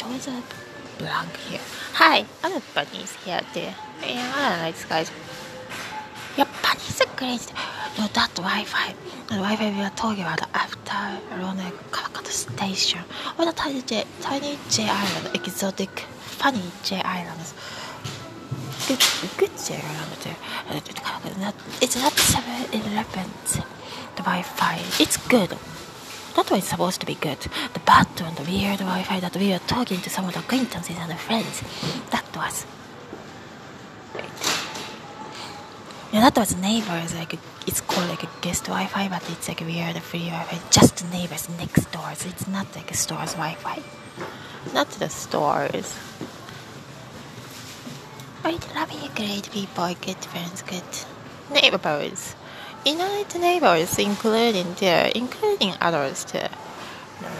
shows up blank here. Hi, other bunnies here too. Yeah, I don't guys. Yeah, bunnies are great. No, that Wi-Fi, the Wi-Fi we were talking about after Ronald Kawakato Station, or the tiny J, tiny J Island, exotic, funny J Islands. Good, good J Island. It's not 7-Eleven. The Wi-Fi, it's good. That was supposed to be good. The one, the weird Wi-Fi that we were talking to some of the acquaintances and friends. That was. Yeah, that was neighbors. Like it's called like a guest Wi-Fi, but it's like weird free Wi-Fi. Just neighbors next door. So it's not like a store's Wi-Fi. Not the stores. I love you, great people, good friends, good neighbors. It's neighbors, including too, including others too.